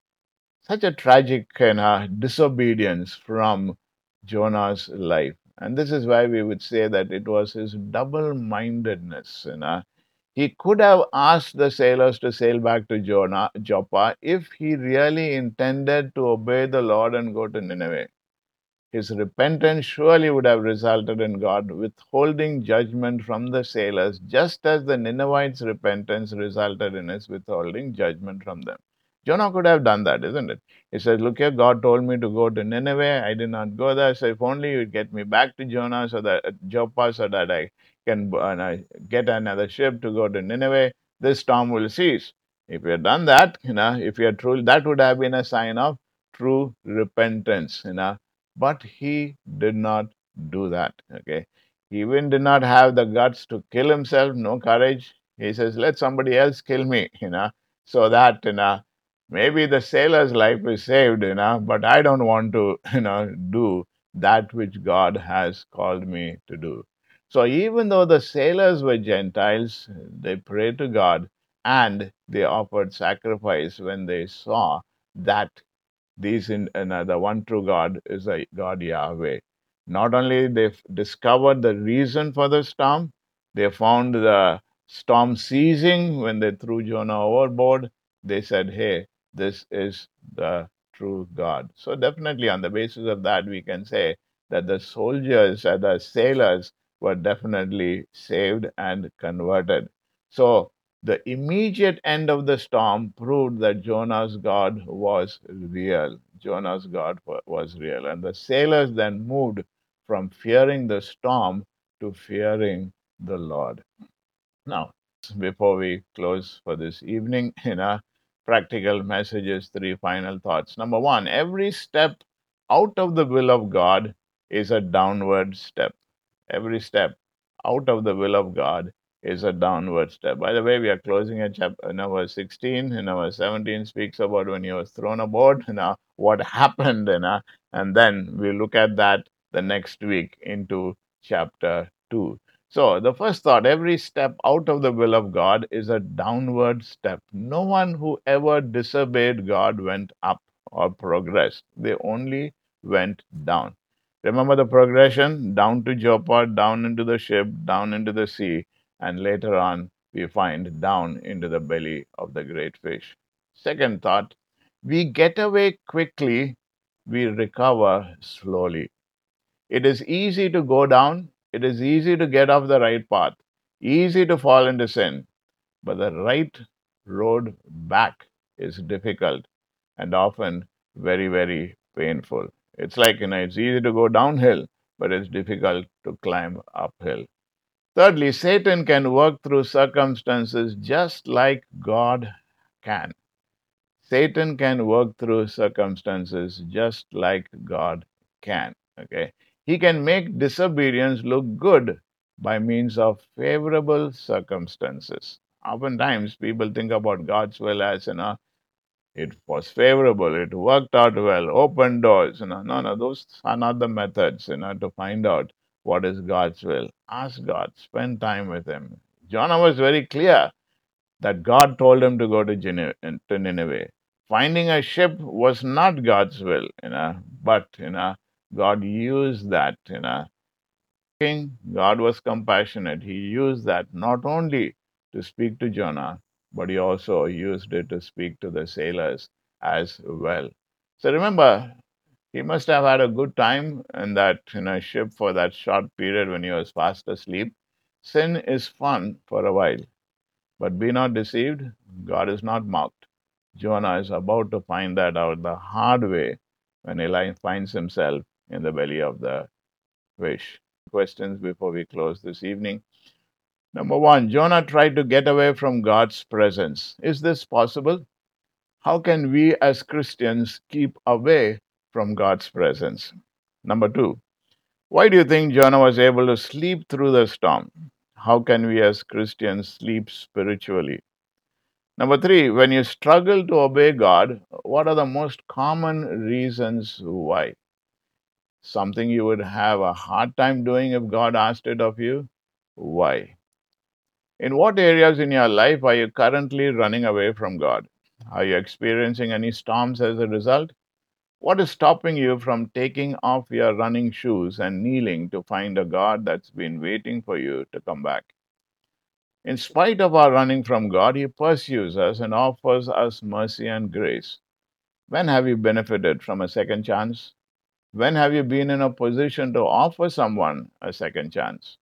such a tragic uh, you know, disobedience from Jonah's life. And this is why we would say that it was his double mindedness. You know. He could have asked the sailors to sail back to Jonah, Joppa if he really intended to obey the Lord and go to Nineveh. His repentance surely would have resulted in God withholding judgment from the sailors, just as the Ninevites' repentance resulted in his withholding judgment from them. Jonah could have done that, isn't it? He says, Look here, God told me to go to Nineveh. I did not go there. So if only you'd get me back to Jonah so that uh, Joppa so that I can uh, get another ship to go to Nineveh, this storm will cease. If you had done that, you know, if you had truly, that would have been a sign of true repentance, you know. But he did not do that. Okay. He even did not have the guts to kill himself, no courage. He says, Let somebody else kill me, you know, so that, you know, maybe the sailor's life is saved, you know, but I don't want to, you know, do that which God has called me to do. So even though the sailors were Gentiles, they prayed to God and they offered sacrifice when they saw that these in, uh, the one true God is a God Yahweh. Not only they discovered the reason for the storm, they found the storm ceasing when they threw Jonah overboard. They said, "Hey, this is the true God." So definitely, on the basis of that, we can say that the soldiers and the sailors were definitely saved and converted. So the immediate end of the storm proved that Jonah's God was real. Jonah's God was real. And the sailors then moved from fearing the storm to fearing the Lord. Now, before we close for this evening, you know, practical messages, three final thoughts. Number one, every step out of the will of God is a downward step. Every step out of the will of God is a downward step. By the way, we are closing at chapter number 16. You know, verse 17 speaks about when he was thrown aboard, you know, what happened, you know, and then we look at that the next week into chapter 2. So, the first thought every step out of the will of God is a downward step. No one who ever disobeyed God went up or progressed, they only went down. Remember the progression down to Joppa, down into the ship, down into the sea, and later on we find down into the belly of the great fish. Second thought we get away quickly, we recover slowly. It is easy to go down, it is easy to get off the right path, easy to fall into sin, but the right road back is difficult and often very, very painful. It's like, you know, it's easy to go downhill, but it's difficult to climb uphill. Thirdly, Satan can work through circumstances just like God can. Satan can work through circumstances just like God can. Okay. He can make disobedience look good by means of favorable circumstances. Oftentimes, people think about God's will as, you know, it was favorable, it worked out well, open doors. You know, no, no, those are not the methods, you know, to find out what is God's will. Ask God, spend time with Him. Jonah was very clear that God told him to go to, Gene- to Nineveh. Finding a ship was not God's will, you know, but you know, God used that, you know. King, God was compassionate. He used that not only to speak to Jonah, but he also used it to speak to the sailors as well. So remember, he must have had a good time in that you know, ship for that short period when he was fast asleep. Sin is fun for a while, but be not deceived, God is not mocked. Jonah is about to find that out the hard way when he finds himself in the belly of the fish. Questions before we close this evening. Number one, Jonah tried to get away from God's presence. Is this possible? How can we as Christians keep away from God's presence? Number two, why do you think Jonah was able to sleep through the storm? How can we as Christians sleep spiritually? Number three, when you struggle to obey God, what are the most common reasons why? Something you would have a hard time doing if God asked it of you? Why? In what areas in your life are you currently running away from God? Are you experiencing any storms as a result? What is stopping you from taking off your running shoes and kneeling to find a God that's been waiting for you to come back? In spite of our running from God, He pursues us and offers us mercy and grace. When have you benefited from a second chance? When have you been in a position to offer someone a second chance?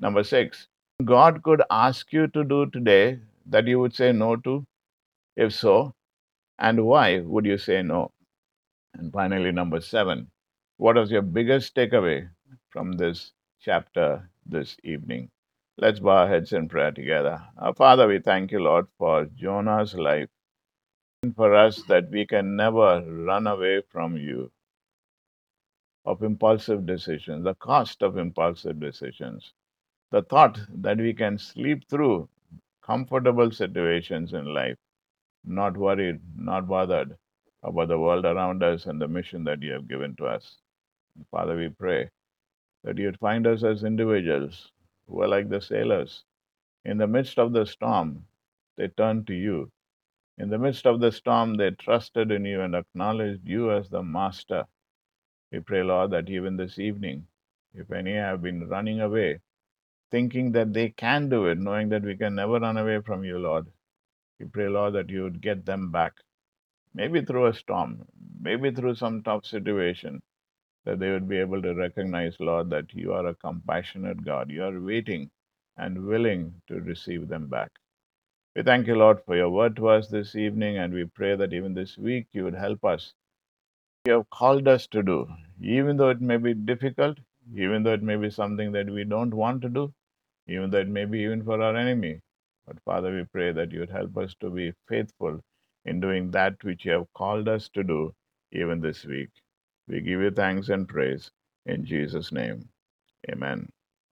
Number six, God could ask you to do today that you would say no to? If so, and why would you say no? And finally, number seven, what was your biggest takeaway from this chapter this evening? Let's bow our heads in prayer together. Our Father, we thank you, Lord, for Jonah's life and for us that we can never run away from you of impulsive decisions, the cost of impulsive decisions, the thought that we can sleep through comfortable situations in life, not worried, not bothered about the world around us and the mission that you have given to us. Father, we pray that you'd find us as individuals who are like the sailors. In the midst of the storm, they turned to you. In the midst of the storm, they trusted in you and acknowledged you as the master. We pray, Lord, that even this evening, if any have been running away, thinking that they can do it, knowing that we can never run away from you, Lord, we pray, Lord, that you would get them back. Maybe through a storm, maybe through some tough situation, that they would be able to recognize, Lord, that you are a compassionate God. You are waiting and willing to receive them back. We thank you, Lord, for your word to us this evening, and we pray that even this week you would help us. You have called us to do, even though it may be difficult, even though it may be something that we don't want to do, even though it may be even for our enemy. But Father, we pray that you would help us to be faithful in doing that which you have called us to do, even this week. We give you thanks and praise in Jesus' name. Amen.